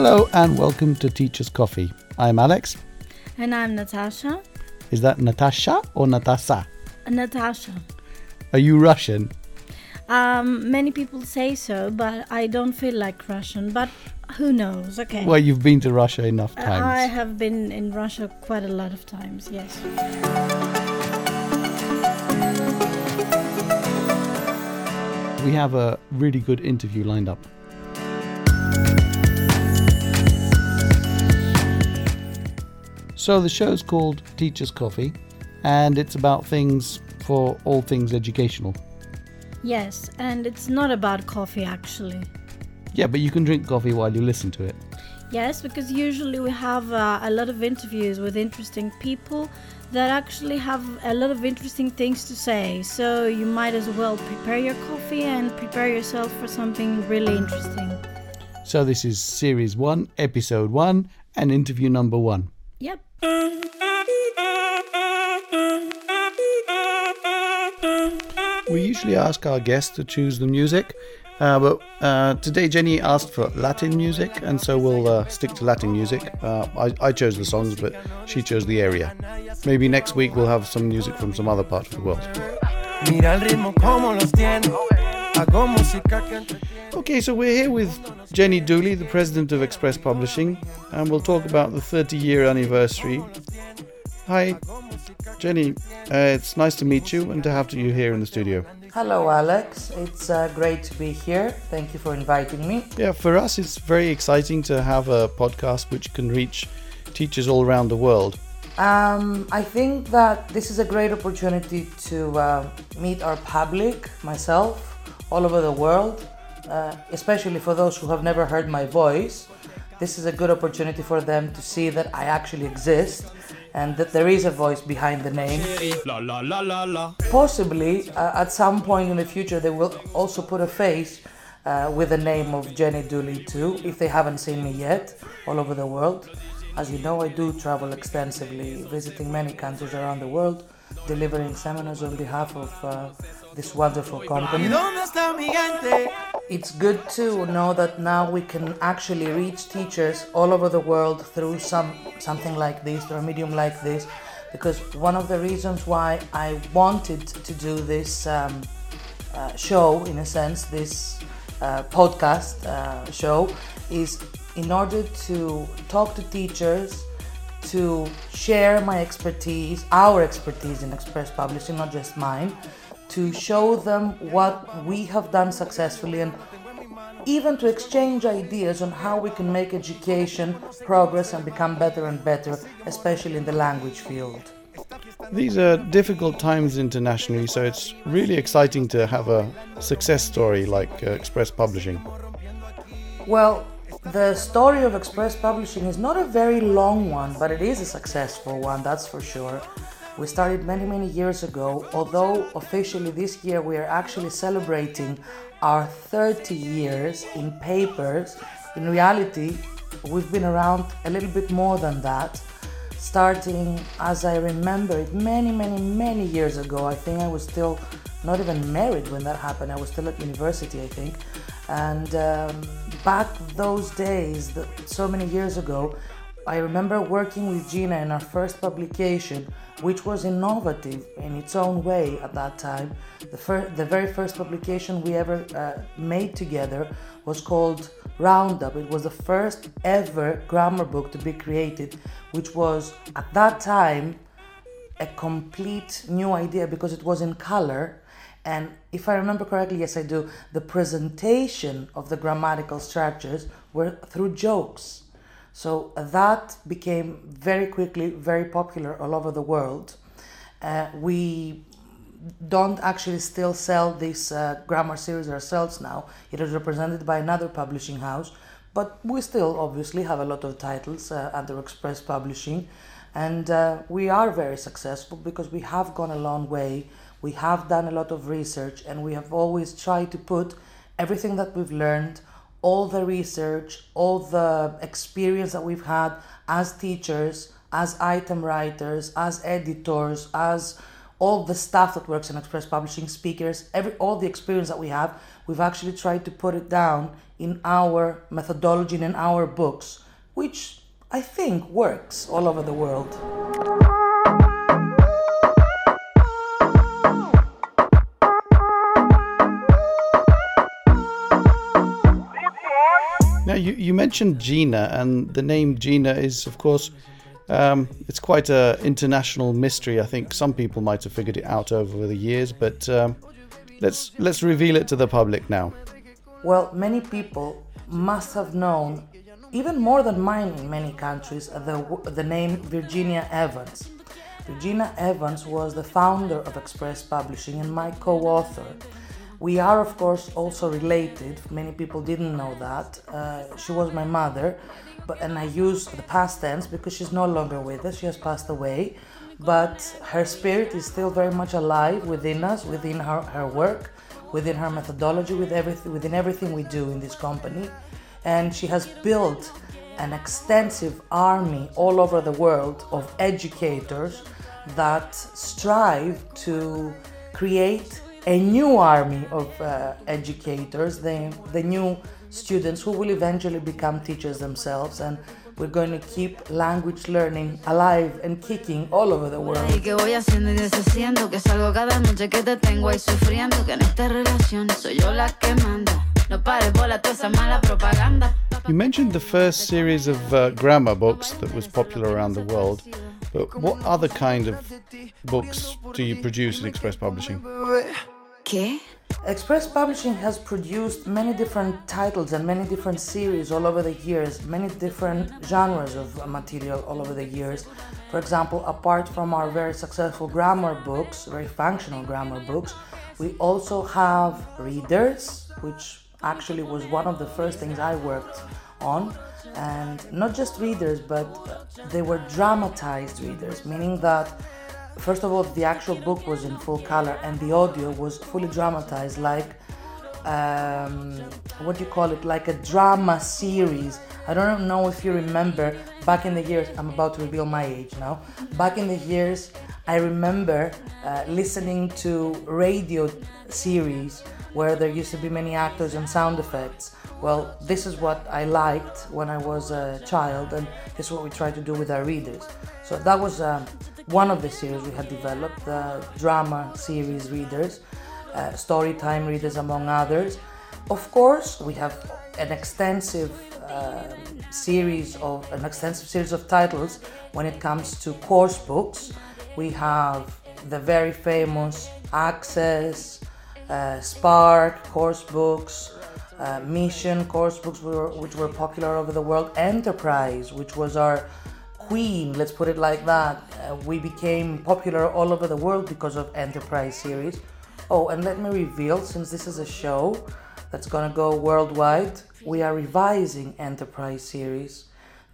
Hello and welcome to Teacher's Coffee. I'm Alex. And I'm Natasha. Is that Natasha or Natasa? Natasha. Are you Russian? Um, many people say so, but I don't feel like Russian. But who knows? Okay. Well, you've been to Russia enough Uh, times. I have been in Russia quite a lot of times. Yes. We have a really good interview lined up. So the show's called Teacher's Coffee, and it's about things for all things educational. Yes, and it's not about coffee actually. Yeah, but you can drink coffee while you listen to it. Yes, because usually we have uh, a lot of interviews with interesting people that actually have a lot of interesting things to say. So you might as well prepare your coffee and prepare yourself for something really interesting. So this is series one, episode one, and interview number one. Yep. We usually ask our guests to choose the music, uh, but uh, today Jenny asked for Latin music, and so we'll uh, stick to Latin music. Uh, I, I chose the songs, but she chose the area. Maybe next week we'll have some music from some other part of the world. Mira el ritmo como los tiene. Hago música que entre- Okay, so we're here with Jenny Dooley, the president of Express Publishing, and we'll talk about the 30 year anniversary. Hi, Jenny. Uh, it's nice to meet you and to have you here in the studio. Hello, Alex. It's uh, great to be here. Thank you for inviting me. Yeah, for us, it's very exciting to have a podcast which can reach teachers all around the world. Um, I think that this is a great opportunity to uh, meet our public, myself, all over the world, uh, especially for those who have never heard my voice. This is a good opportunity for them to see that I actually exist and that there is a voice behind the name. La la la la la. Possibly, uh, at some point in the future, they will also put a face uh, with the name of Jenny Dooley too, if they haven't seen me yet, all over the world. As you know, I do travel extensively, visiting many countries around the world, delivering seminars on behalf of uh, this wonderful company. dónde está mi gente? It's good to know that now we can actually reach teachers all over the world through some something like this, through a medium like this, because one of the reasons why I wanted to do this um, uh, show, in a sense, this uh, podcast uh, show, is in order to talk to teachers, to share my expertise, our expertise in express publishing, not just mine, to show them what we have done successfully and even to exchange ideas on how we can make education progress and become better and better, especially in the language field. These are difficult times internationally, so it's really exciting to have a success story like uh, Express Publishing. Well, the story of Express Publishing is not a very long one, but it is a successful one, that's for sure. We started many, many years ago, although officially this year we are actually celebrating our 30 years in papers. In reality, we've been around a little bit more than that. Starting, as I remember it, many, many, many years ago. I think I was still not even married when that happened. I was still at university, I think. And um, back those days, the, so many years ago, I remember working with Gina in our first publication, which was innovative in its own way at that time. The, fir- the very first publication we ever uh, made together was called Roundup. It was the first ever grammar book to be created, which was at that time a complete new idea because it was in color. And if I remember correctly, yes, I do, the presentation of the grammatical structures were through jokes. So that became very quickly very popular all over the world. Uh, we don't actually still sell this uh, grammar series ourselves now. It is represented by another publishing house, but we still obviously have a lot of titles uh, under Express Publishing, and uh, we are very successful because we have gone a long way. We have done a lot of research, and we have always tried to put everything that we've learned, all the research, all the experience that we've had as teachers, as item writers, as editors, as all the staff that works in Express Publishing, speakers, every all the experience that we have, we've actually tried to put it down in our methodology and in our books, which I think works all over the world. You, you mentioned Gina, and the name Gina is, of course, um, it's quite an international mystery. I think some people might have figured it out over the years, but um, let's let's reveal it to the public now. Well, many people must have known, even more than mine in many countries, the, the name Virginia Evans. Virginia Evans was the founder of Express Publishing and my co author. We are, of course, also related. Many people didn't know that. Uh, she was my mother, but and I use the past tense because she's no longer with us. She has passed away, but her spirit is still very much alive within us, within her, her work, within her methodology, with everything, within everything we do in this company. And she has built an extensive army all over the world of educators that strive to create a new army of uh, educators, the, the new students who will eventually become teachers themselves and we're going to keep language learning alive and kicking all over the world. Y que voy haciendo y deshaciendo, que salgo cada noche que te tengo ahí sufriendo, que en esta relación soy yo la que manda. No pares bola toda esa mala propaganda. You mentioned the first series of uh, grammar books that was popular around the world, but what other kind of books do you produce at Express Publishing? Express Publishing has produced many different titles and many different series all over the years, many different genres of material all over the years. For example, apart from our very successful grammar books, very functional grammar books, we also have readers, which actually was one of the first things I worked on. And not just readers, but they were dramatized readers, meaning that first of all, the actual book was in full color and the audio was fully dramatized, like um, what do you call it? Like a drama series. I don't know if you remember back in the years, I'm about to reveal my age now. Back in the years, I remember uh, listening to radio series where there used to be many actors and sound effects. Well, this is what I liked when I was a child, and this is what we try to do with our readers. So that was um, one of the series we had developed, the drama series readers, uh, story time readers, among others. Of course, we have an extensive uh, series of an extensive series of titles when it comes to course books. We have the very famous Access, uh, Spark course books, uh, Mission course books, were, which were popular over the world, Enterprise, which was our queen, let's put it like that. Uh, we became popular all over the world because of Enterprise series. Oh, and let me reveal, since this is a show that's gonna go worldwide, we are revising Enterprise series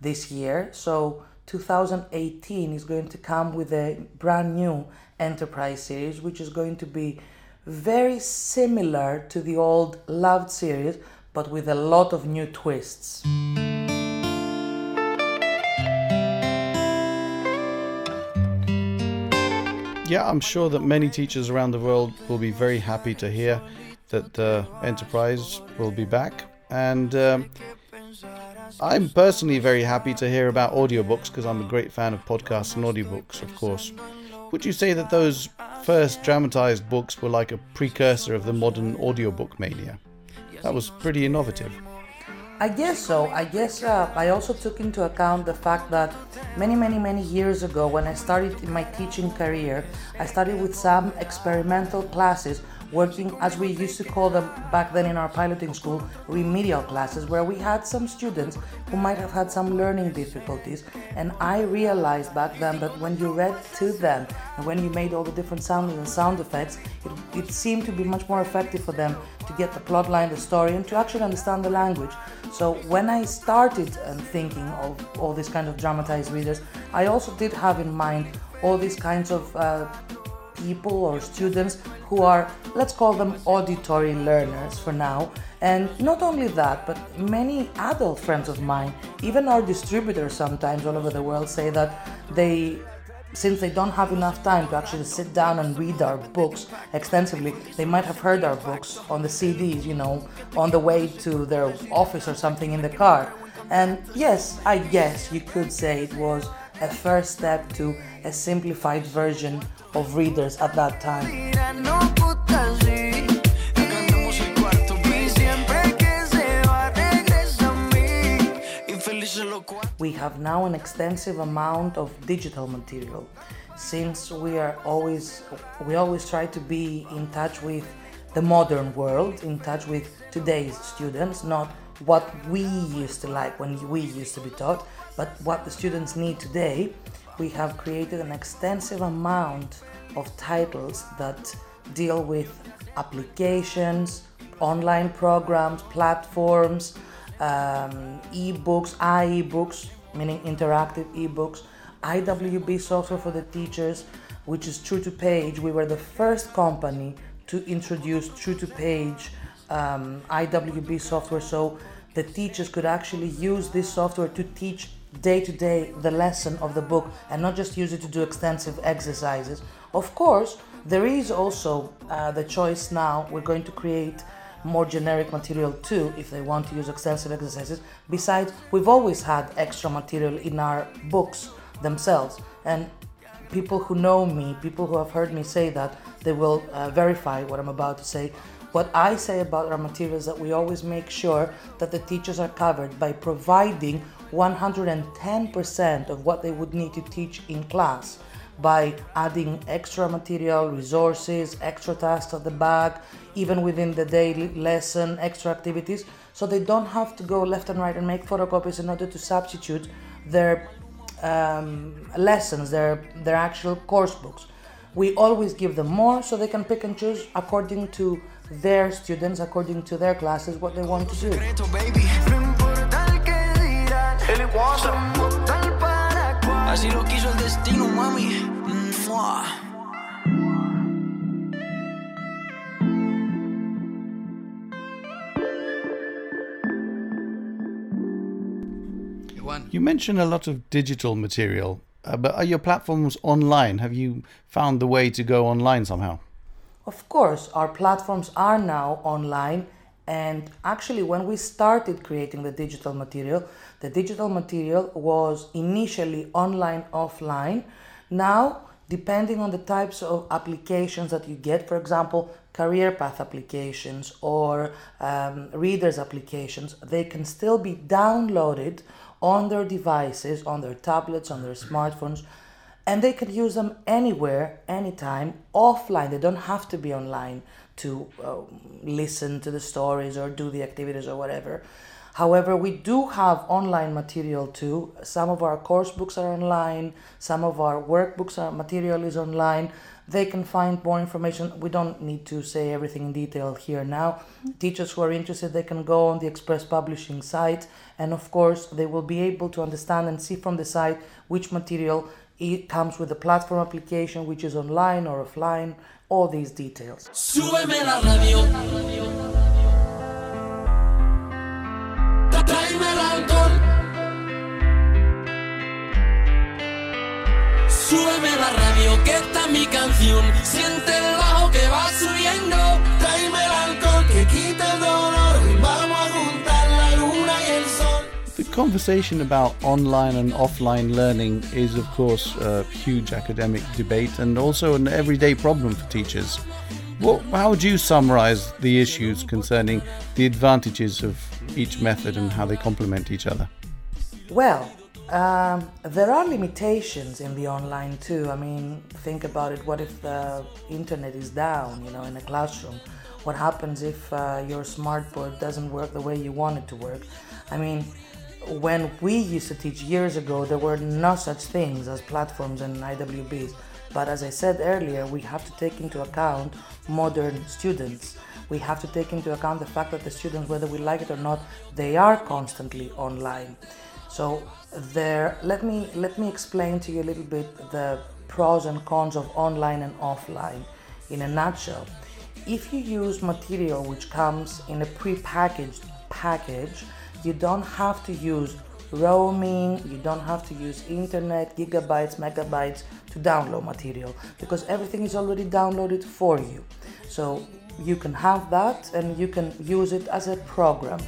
this year. So 2018 is going to come with a brand new Enterprise series, which is going to be very similar to the old Loved series, but with a lot of new twists. Yeah, I'm sure that many teachers around the world will be very happy to hear that uh, Enterprise will be back. And um, I'm personally very happy to hear about audiobooks because I'm a great fan of podcasts and audiobooks, of course. Would you say that those first dramatized books were like a precursor of the modern audiobook mania? That was pretty innovative. I guess so. I guess uh, I also took into account the fact that many, many, many years ago, when I started in my teaching career, I started with some experimental classes working, as we used to call them back then in our piloting school, remedial classes, where we had some students who might have had some learning difficulties. And I realized back then that when you read to them and when you made all the different sounds and sound effects, it, it seemed to be much more effective for them to get the plot line, the story, and to actually understand the language. So when I started um, thinking of all these kind of dramatized readers, I also did have in mind all these kinds of uh, people or students who are, let's call them auditory learners for now. And not only that, but many adult friends of mine, even our distributors sometimes all over the world, say that they since they don't have enough time to actually sit down and read our books extensively, they might have heard our books on the CDs, you know, on the way to their office or something in the car. And yes, I guess you could say it was a first step to a simplified version of readers at that time. We have now an extensive amount of digital material. Since we are always we always try to be in touch with the modern world, in touch with today's students, not what we used to like when we used to be taught, but what the students need today. We have created an extensive amount of titles that deal with applications, online programs, platforms, um, e-books, i-books, meaning interactive e-books, IWB software for the teachers, which is True to Page. We were the first company to introduce True to Page um, IWB software so the teachers could actually use this software to teach day to day the lesson of the book and not just use it to do extensive exercises. Of course, there is also uh, the choice now, we're going to create more generic material too if they want to use extensive exercises. Besides, we've always had extra material in our books themselves. And people who know me, people who have heard me say that, they will uh, verify what I'm about to say. What I say about our material is that we always make sure that the teachers are covered by providing 110% of what they would need to teach in class by adding extra material, resources, extra tasks at the back, even within the daily lesson, extra activities, so they don't have to go left and right and make photocopies in order to substitute their um, lessons, their, their actual course books. We always give them more so they can pick and choose according to their students, according to their classes, what they want to do. Así lo quiso el destino, mami. You mentioned a lot of digital material, uh, but are your platforms online? Have you found the way to go online somehow? Of course, our platforms are now online. And actually, when we started creating the digital material, the digital material was initially online, offline. Now, depending on the types of applications that you get, for example, career path applications or um, readers applications, they can still be downloaded on their devices, on their tablets, on their smartphones, and they can use them anywhere, anytime, offline. They don't have to be online to uh, listen to the stories or do the activities or whatever. However, we do have online material too. Some of our course books are online, some of our workbooks are material is online. They can find more information. We don't need to say everything in detail here now. Teachers who are interested, they can go on the Express Publishing site, and of course, they will be able to understand and see from the site which material it comes with a platform application, which is online or offline, all these details. Súbeme la radio. Que esta mi canción. Siente conversation about online and offline learning is, of course, a huge academic debate and also an everyday problem for teachers. Well, how would you summarize the issues concerning the advantages of each method and how they complement each other? Well, um, there are limitations in the online too. I mean, think about it. What if the internet is down, you know, in a classroom? What happens if uh, your smartboard doesn't work the way you want it to work? I mean, when we used to teach years ago, there were no such things as platforms and IWBs. But as I said earlier, we have to take into account modern students. We have to take into account the fact that the students, whether we like it or not, they are constantly online. So there, let me let me explain to you a little bit the pros and cons of online and offline. In a nutshell, if you use material which comes in a pre-packaged package, you don't have to use roaming, you don't have to use internet, gigabytes, megabytes to download material because everything is already downloaded for you. So you can have that and you can use it as a program.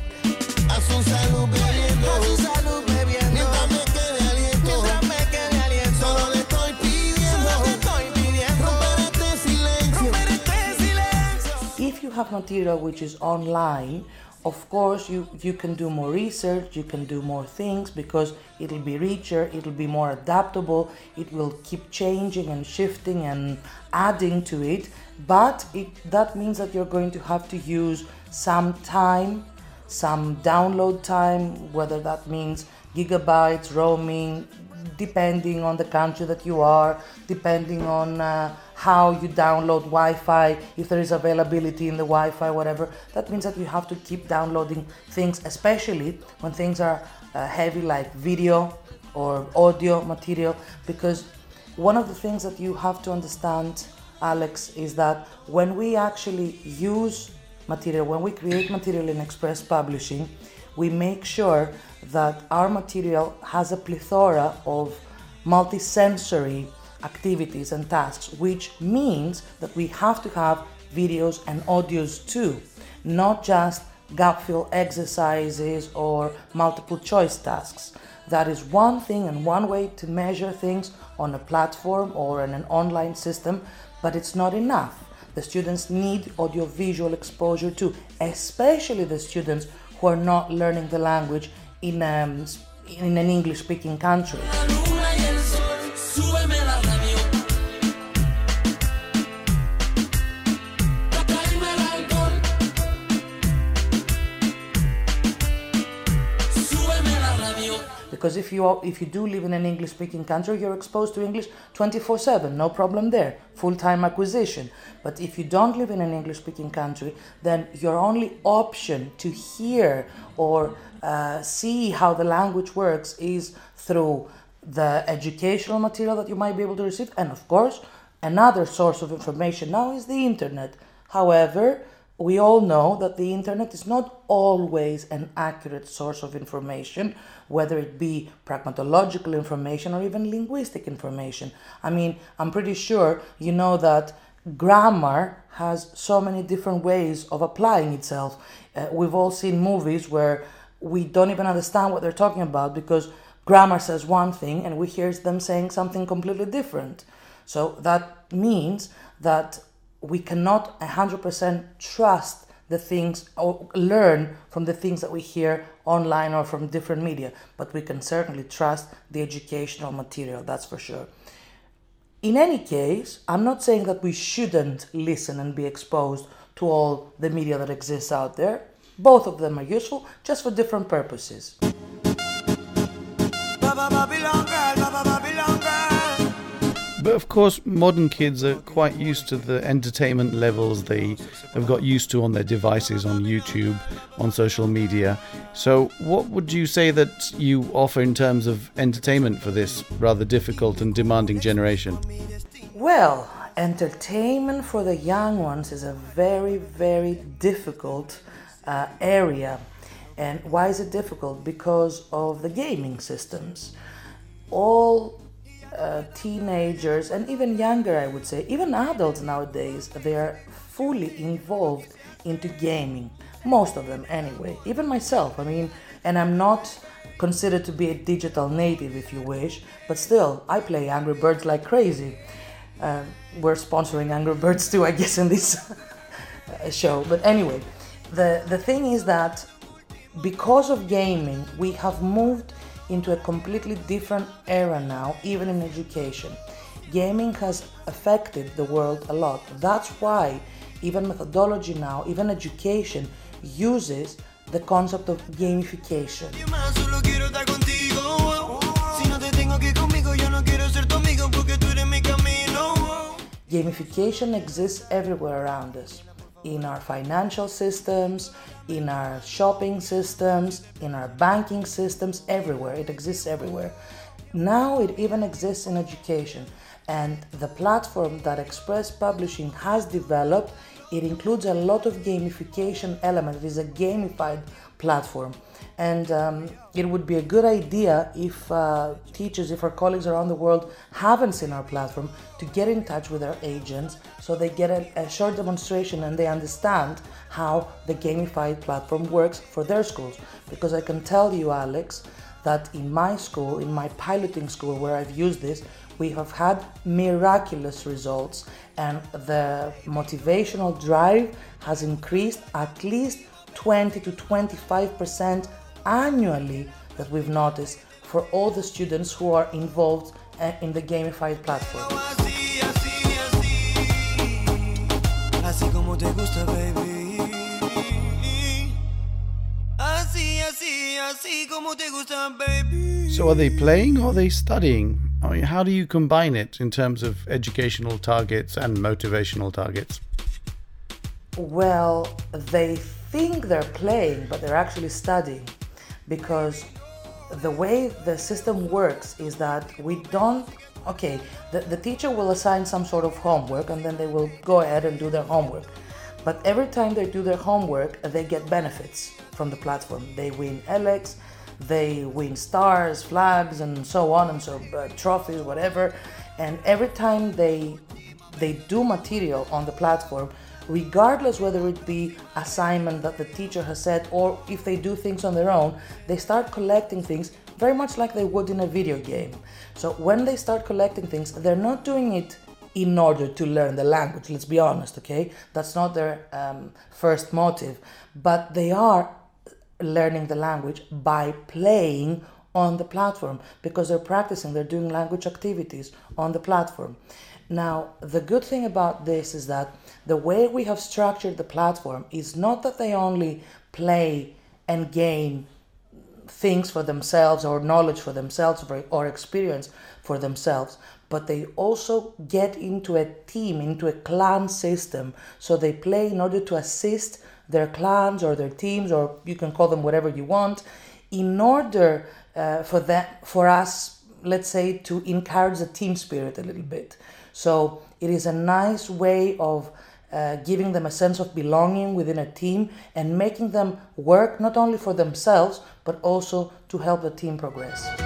If you have material which is online, of course you, you can do more research, you can do more things because it'll be richer, it'll be more adaptable, it will keep changing and shifting and adding to it. But it, that means that you're going to have to use some time, some download time, whether that means gigabytes, roaming, depending on the country that you are, depending on uh, how you download Wi Fi, if there is availability in the Wi Fi, whatever. That means that you have to keep downloading things, especially when things are uh, heavy like video or audio material, because one of the things that you have to understand Alex, is that when we actually use material, when we create material in Express Publishing, we make sure that our material has a plethora of multisensory activities and tasks, which means that we have to have videos and audios too, not just gap fill exercises or multiple choice tasks. That is one thing and one way to measure things on a platform or in an online system, but it's not enough. The students need audiovisual exposure too, especially the students who are not learning the language in, um, in an English speaking country. Because if you are, if you do live in an English speaking country, you're exposed to English 24/7, no problem there, full-time acquisition. But if you don't live in an English speaking country, then your only option to hear or uh, see how the language works is through the educational material that you might be able to receive, and of course, another source of information now is the internet. However, we all know that the internet is not always an accurate source of information, whether it be pragmatological information or even linguistic information. I mean, I'm pretty sure you know that grammar has so many different ways of applying itself. Uh, we've all seen movies where we don't even understand what they're talking about because grammar says one thing and we hear them saying something completely different. So that means that we cannot 100% trust the things or learn from the things that we hear online or from different media, but we can certainly trust the educational material, that's for sure. In any case, I'm not saying that we shouldn't listen and be exposed to all the media that exists out there. Both of them are useful, just for different purposes. But of course, modern kids are quite used to the entertainment levels they have got used to on their devices, on YouTube, on social media. So, what would you say that you offer in terms of entertainment for this rather difficult and demanding generation? Well, entertainment for the young ones is a very, very difficult uh, area. And why is it difficult? Because of the gaming systems. All uh, teenagers and even younger, I would say, even adults nowadays, they are fully involved into gaming. Most of them, anyway. Even myself, I mean, and I'm not considered to be a digital native, if you wish, but still, I play Angry Birds like crazy. Uh, we're sponsoring Angry Birds too, I guess, in this show. But anyway, the, the thing is that because of gaming, we have moved into a completely different era now, even in education. Gaming has affected the world a lot. That's why even methodology now, even education, uses the concept of gamification. Gamification exists everywhere around us in our financial systems, in our shopping systems, in our banking systems, everywhere. It exists everywhere. Now it even exists in education. And the platform that Express Publishing has developed, it includes a lot of gamification elements. It is a gamified platform. And um, it would be a good idea if uh, teachers, if our colleagues around the world haven't seen our platform, to get in touch with our agents so they get a, a short demonstration and they understand how the gamified platform works for their schools. Because I can tell you, Alex, that in my school, in my piloting school where I've used this, we have had miraculous results and the motivational drive has increased at least 20 to 25 percent annually that we've noticed for all the students who are involved uh, in the gamified platform. Así, así, así. Así como te gusta, baby. Así, así, así como te gusta, baby. So are they playing or are they studying? I mean, how do you combine it in terms of educational targets and motivational targets? Well, they think they're playing, but they're actually studying because the way the system works is that we don't. Okay, the, the teacher will assign some sort of homework and then they will go ahead and do their homework. But every time they do their homework, they get benefits from the platform. They win alex they win stars, flags, and so on and so uh, trophies, whatever. And every time they they do material on the platform, regardless whether it be assignment that the teacher has set or if they do things on their own, they start collecting things very much like they would in a video game. So when they start collecting things, they're not doing it in order to learn the language, let's be honest, okay? That's not their um, first motive, but they are learning the language by playing on the platform because they're practicing, they're doing language activities on the platform. Now, the good thing about this is that the way we have structured the platform is not that they only play and gain things for themselves or knowledge for themselves or, experience for themselves, but they also get into a team, into a clan system. So they play in order to assist their clans or their teams, or you can call them whatever you want, in order uh, for that for us, let's say, to encourage the team spirit a little bit. So it is a nice way of uh, giving them a sense of belonging within a team and making them work not only for themselves but also to help the team progress.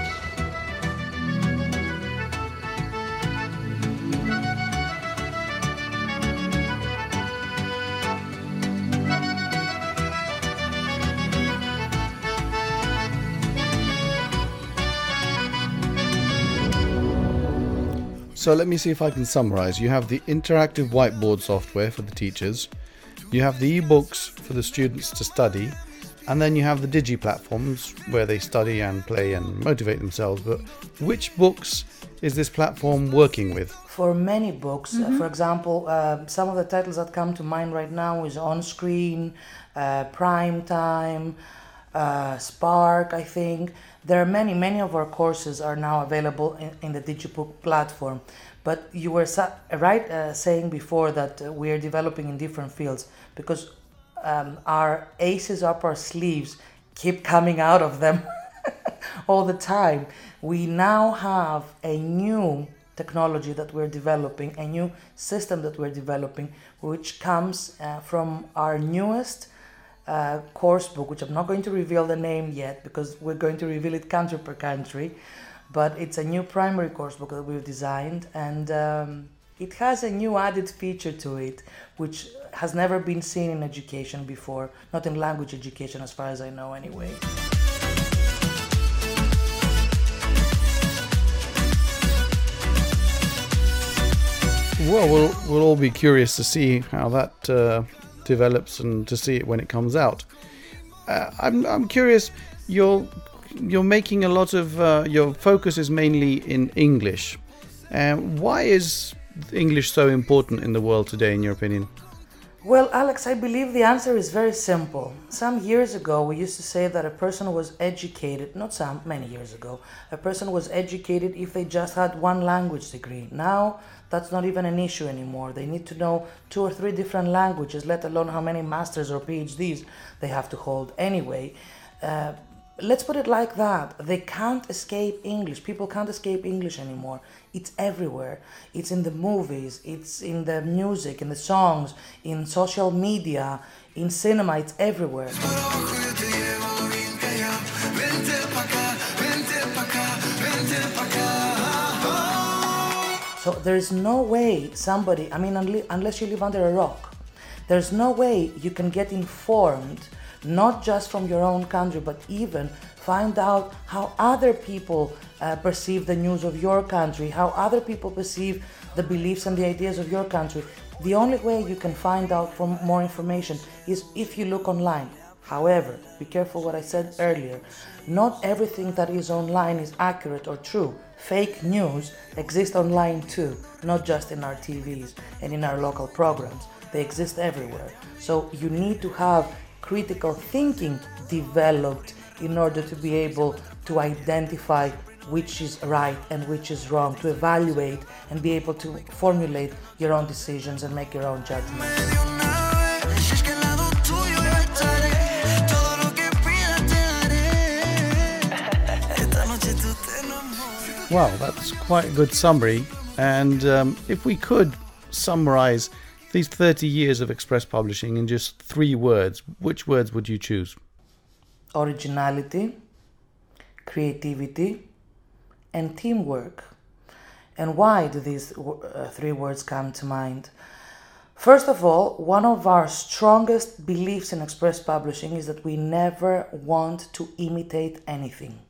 So let me see if I can summarize. You have the interactive whiteboard software for the teachers, you have the ebooks for the students to study, and then you have the digi platforms where they study and play and motivate themselves. But which books is this platform working with? For many books, uh, for example, uh, some of the titles that come to mind right now is On Screen, uh, Prime Time, uh, Spark, I think. There are many, many of our courses are now available in, in the DigiBook platform. But you were sa- right uh, saying before that uh, we are developing in different fields because um, our aces up our sleeves keep coming out of them all the time. We now have a new technology that we're developing, a new system that we're developing, which comes uh, from our newest uh, course book, which I'm not going to reveal the name yet because we're going to reveal it country per country. But it's a new primary course book that we've designed, and um, it has a new added feature to it, which has never been seen in education before, not in language education, as far as I know, anyway. Well, we'll, we'll all be curious to see how that uh, develops and to see it when it comes out. Uh, I'm, I'm curious, you're, you're making a lot of, uh, your focus is mainly in English. Uh, why is English so important in the world today, in your opinion? Well, Alex, I believe the answer is very simple. Some years ago, we used to say that a person was educated, not some, many years ago, a person was educated if they just had one language degree. Now, that's not even an issue anymore. They need to know two or three different languages, let alone how many masters or PhDs they have to hold anyway. Uh, let's put it like that. They can't escape english. People can't escape english anymore. It's everywhere. It's in the movies. It's in the music in the songs in social media in cinema. It's everywhere So there is no way somebody, I mean, unless you live under a rock, there's no way you can get informed, not just from your own country, but even find out how other people uh, perceive the news of your country, how other people perceive the beliefs and the ideas of your country. The only way you can find out for more information is if you look online. However, be careful what I said earlier. Not everything that is online is accurate or true. Fake news exists online too, not just in our TVs and in our local programs. They exist everywhere. So you need to have critical thinking developed in order to be able to identify which is right and which is wrong, to evaluate and be able to formulate your own decisions and make your own judgments. Wow, that's quite a good summary. And um, if we could summarize these 30 years of Express Publishing in just three words, which words would you choose? Originality, creativity, and teamwork. And why do these uh, three words come to mind? First of all, one of our strongest beliefs in Express Publishing is that we never want to imitate anything.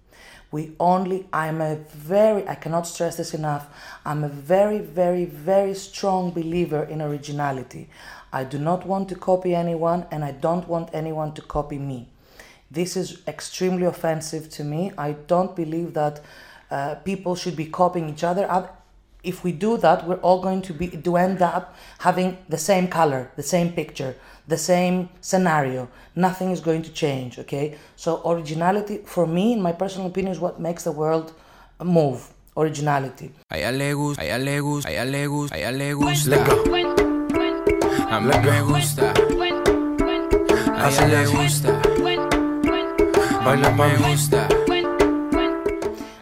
We only, I'm a very, I cannot stress this enough, I'm a very, very, very strong believer in originality. I do not want to copy anyone and I don't want anyone to copy me. This is extremely offensive to me. I don't believe that uh, people should be copying each other. If we do that, we're all going to be to end up having the same color, the same picture, the same scenario. Nothing is going to change. Okay, so originality, for me, in my personal opinion, is what makes the world move. Originality. A ella le gusta, a ella le gusta, a ella le gusta, a ella le gusta. A mí me gusta. A ella le gusta. Baila me gusta.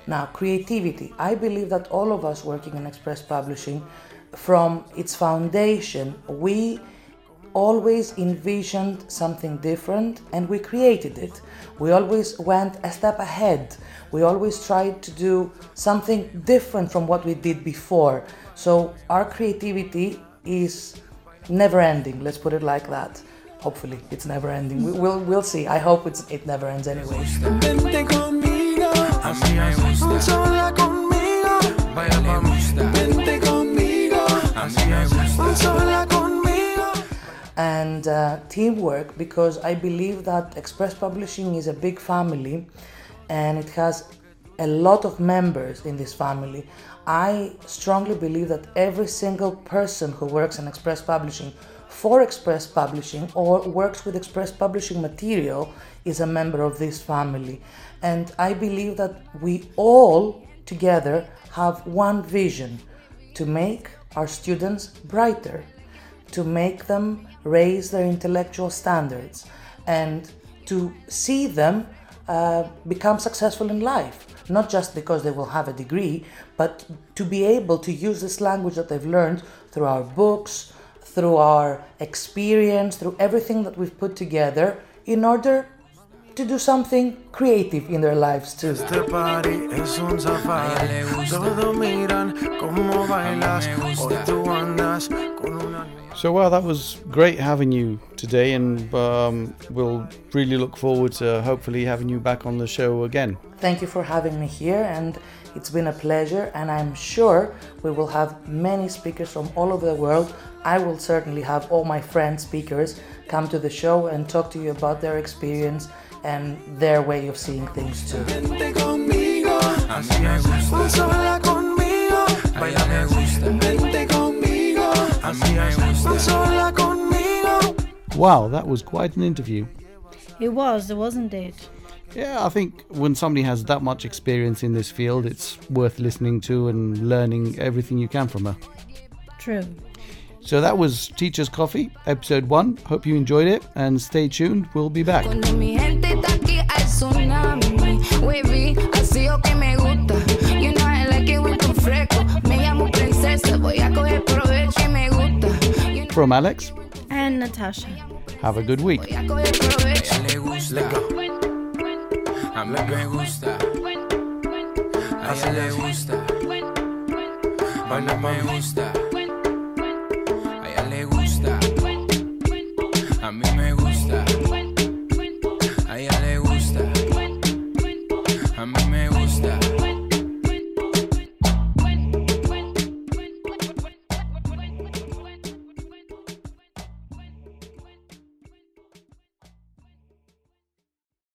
Now, creativity. I believe that all of us working in Express Publishing, from its foundation, we always envisioned something different and we created it. We always went a step ahead. We always tried to do something different from what we did before. So, our creativity is never ending, let's put it like that. Hopefully, it's never ending. We, will we'll see. I hope it's, it never ends anyway. Vente conmigo, A mí me gusta. sola conmigo. Baila me gusta. Vente conmigo, A mí me gusta. sola conmigo. and uh, teamwork because I believe that Express Publishing is a big family and it has a lot of members in this family. I strongly believe that every single person who works in Express Publishing for Express Publishing or works with Express Publishing material is a member of this family. And I believe that we all together have one vision to make our students brighter to make them raise their intellectual standards and to see them uh, become successful in life. Not just because they will have a degree, but to be able to use this language that they've learned through our books, through our experience, through everything that we've put together in order to do something creative in their lives too. Este party es un safari. Todos miran cómo bailas. Hoy tú andas con una So, well, that was great having you today, and um, we'll really look forward to hopefully having you back on the show again. Thank you for having me here, and it's been a pleasure. And I'm sure we will have many speakers from all over the world. I will certainly have all my friends, speakers, come to the show and talk to you about their experience and their way of seeing things too. Vente conmigo, A mí me gusta. sola conmigo. A ella le gusta. Vente conmigo, A mí me gusta. sola conmigo. Wow, that was quite an interview. It was, wasn't it? Yeah, I think when somebody has that much experience in this field, it's worth listening to and learning everything you can from her. True. So that was Teacher's Coffee, episode one. Hope you enjoyed it and stay tuned. We'll be back. Cuando mi gente está aquí hay tsunami Wavy, así o que me gusta You know I like it when tú fresco Me llamo princesa, voy a coger provecho que me gusta You know From Alex, And Natasha. have a good week. a coger provecho A ella le gusta. A mí me gusta. A ella le gusta. baila me gusta. A mí me